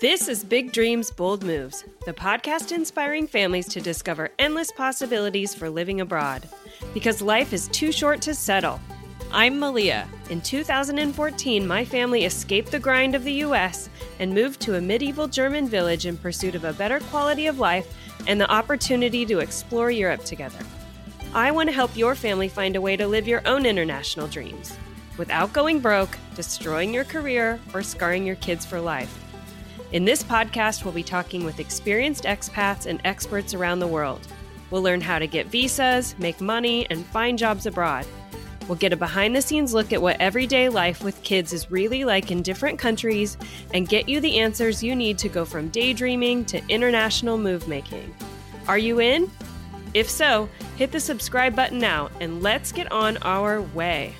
This is Big Dreams, Bold Moves, the podcast inspiring families to discover endless possibilities for living abroad. Because life is too short to settle. I'm Malia. In 2014, my family escaped the grind of the US and moved to a medieval German village in pursuit of a better quality of life and the opportunity to explore Europe together. I want to help your family find a way to live your own international dreams without going broke, destroying your career, or scarring your kids for life. In this podcast, we'll be talking with experienced expats and experts around the world. We'll learn how to get visas, make money, and find jobs abroad. We'll get a behind the scenes look at what everyday life with kids is really like in different countries and get you the answers you need to go from daydreaming to international move making. Are you in? If so, hit the subscribe button now and let's get on our way.